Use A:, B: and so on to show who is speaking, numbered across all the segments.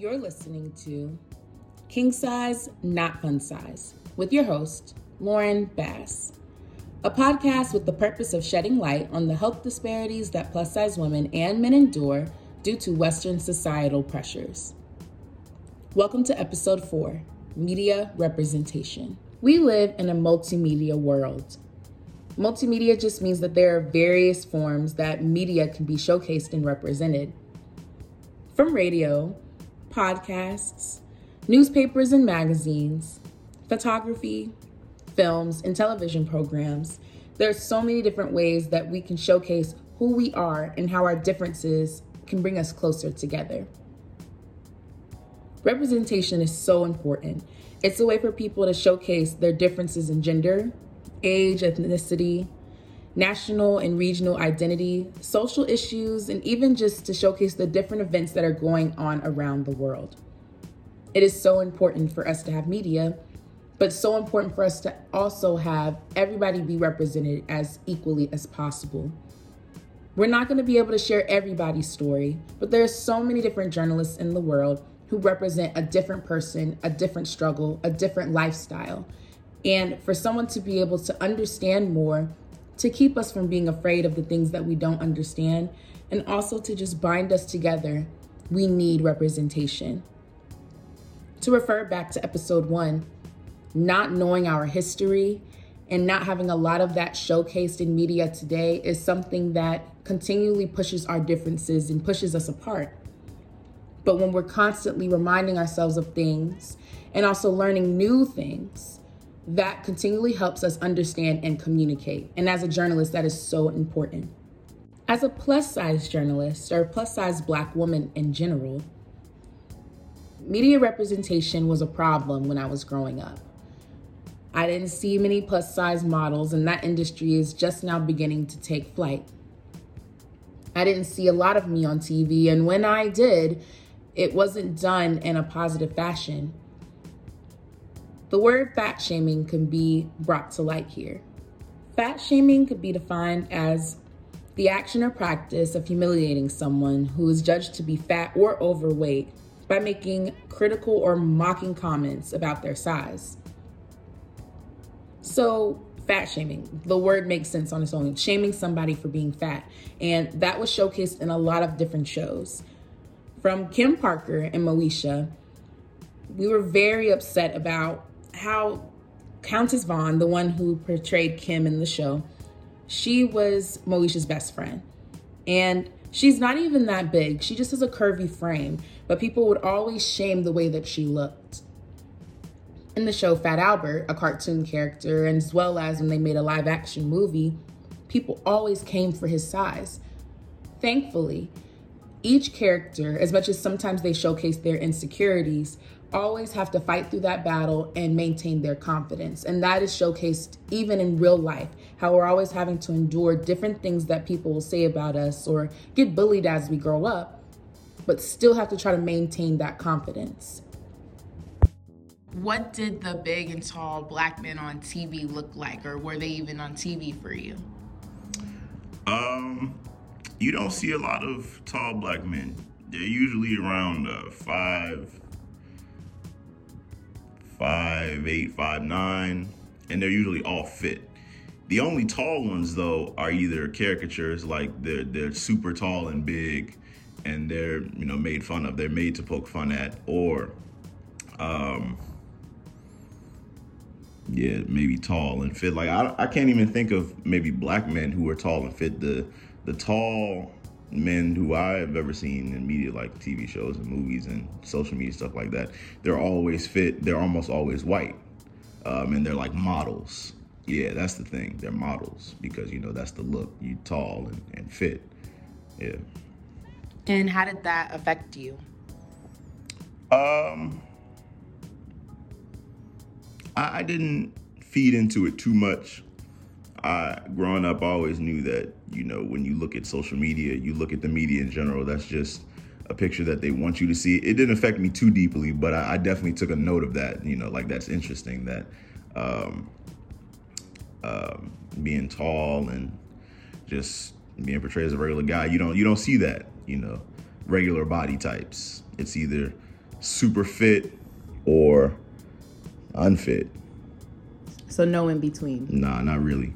A: You're listening to King Size, Not Fun Size with your host, Lauren Bass, a podcast with the purpose of shedding light on the health disparities that plus size women and men endure due to Western societal pressures. Welcome to episode four Media Representation. We live in a multimedia world. Multimedia just means that there are various forms that media can be showcased and represented. From radio, podcasts, newspapers and magazines, photography, films, and television programs, there are so many different ways that we can showcase who we are and how our differences can bring us closer together. Representation is so important. It's a way for people to showcase their differences in gender, age, ethnicity, national and regional identity, social issues, and even just to showcase the different events that are going on around the world. It is so important for us to have media, but so important for us to also have everybody be represented as equally as possible. We're not going to be able to share everybody's story, but there are so many different journalists in the world who represent a different person, a different struggle, a different lifestyle. And for someone to be able to understand more to keep us from being afraid of the things that we don't understand, and also to just bind us together, we need representation. To refer back to episode one, not knowing our history and not having a lot of that showcased in media today is something that continually pushes our differences and pushes us apart. But when we're constantly reminding ourselves of things and also learning new things, that continually helps us understand and communicate. And as a journalist, that is so important. As a plus size journalist or plus size black woman in general, media representation was a problem when I was growing up. I didn't see many plus size models, and that industry is just now beginning to take flight. I didn't see a lot of me on TV, and when I did, it wasn't done in a positive fashion. The word fat shaming can be brought to light here. Fat shaming could be defined as the action or practice of humiliating someone who is judged to be fat or overweight by making critical or mocking comments about their size. So, fat shaming, the word makes sense on its own, shaming somebody for being fat. And that was showcased in a lot of different shows. From Kim Parker and Moesha, we were very upset about how Countess Vaughn, the one who portrayed Kim in the show, she was Moesha's best friend. And she's not even that big. She just has a curvy frame, but people would always shame the way that she looked. In the show Fat Albert, a cartoon character, and as well as when they made a live action movie, people always came for his size. Thankfully, each character, as much as sometimes they showcase their insecurities, always have to fight through that battle and maintain their confidence. And that is showcased even in real life, how we're always having to endure different things that people will say about us or get bullied as we grow up, but still have to try to maintain that confidence.
B: What did the big and tall black men on TV look like, or were they even on TV for you?
C: You don't see a lot of tall black men. They're usually around uh, five, five, eight, five, nine, and they're usually all fit. The only tall ones though are either caricatures, like they're they're super tall and big, and they're you know made fun of. They're made to poke fun at, or um, yeah, maybe tall and fit. Like I, I can't even think of maybe black men who are tall and fit. The the tall men who I've ever seen in media, like TV shows and movies and social media stuff like that, they're always fit. They're almost always white, um, and they're like models. Yeah, that's the thing. They're models because you know that's the look. You tall and, and fit. Yeah.
B: And how did that affect you?
C: Um, I, I didn't feed into it too much. I growing up, I always knew that you know when you look at social media, you look at the media in general. That's just a picture that they want you to see. It didn't affect me too deeply, but I, I definitely took a note of that. You know, like that's interesting that um, um, being tall and just being portrayed as a regular guy, you don't you don't see that. You know, regular body types. It's either super fit or unfit.
A: So no in between.
C: Nah, not really.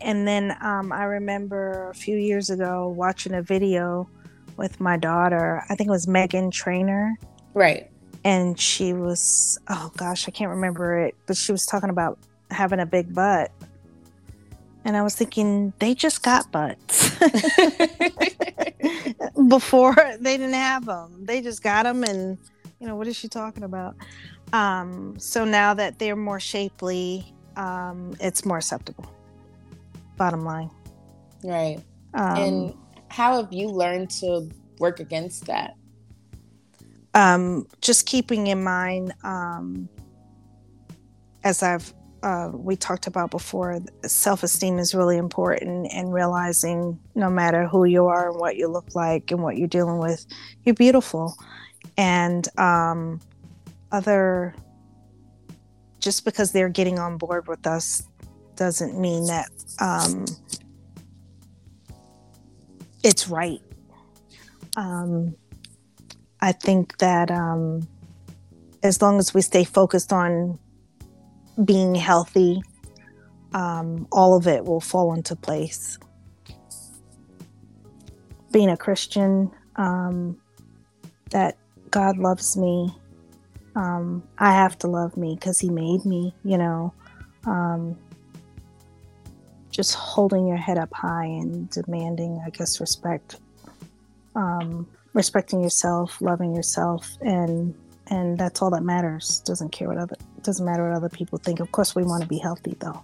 D: And then um, I remember a few years ago watching a video with my daughter. I think it was Meghan Trainor.
A: Right.
D: And she was, oh gosh, I can't remember it, but she was talking about having a big butt. And I was thinking, they just got butts. Before they didn't have them. They just got them. And, you know, what is she talking about? Um, so now that they're more shapely, um, it's more acceptable. Bottom line.
A: Right.
D: Um,
A: and how have you learned to work against that?
D: um, just keeping in mind, um, as I've uh, we talked about before, self esteem is really important, and realizing no matter who you are and what you look like and what you're dealing with, you're beautiful. And um, other, just because they're getting on board with us doesn't mean that um, it's right. Um, I think that um, as long as we stay focused on being healthy, um, all of it will fall into place. Being a Christian, um, that God loves me. Um, I have to love me because He made me, you know. Um, just holding your head up high and demanding, I guess, respect. Um, respecting yourself, loving yourself, and and that's all that matters. Doesn't care what other doesn't matter what other people think. Of course, we want to be healthy though.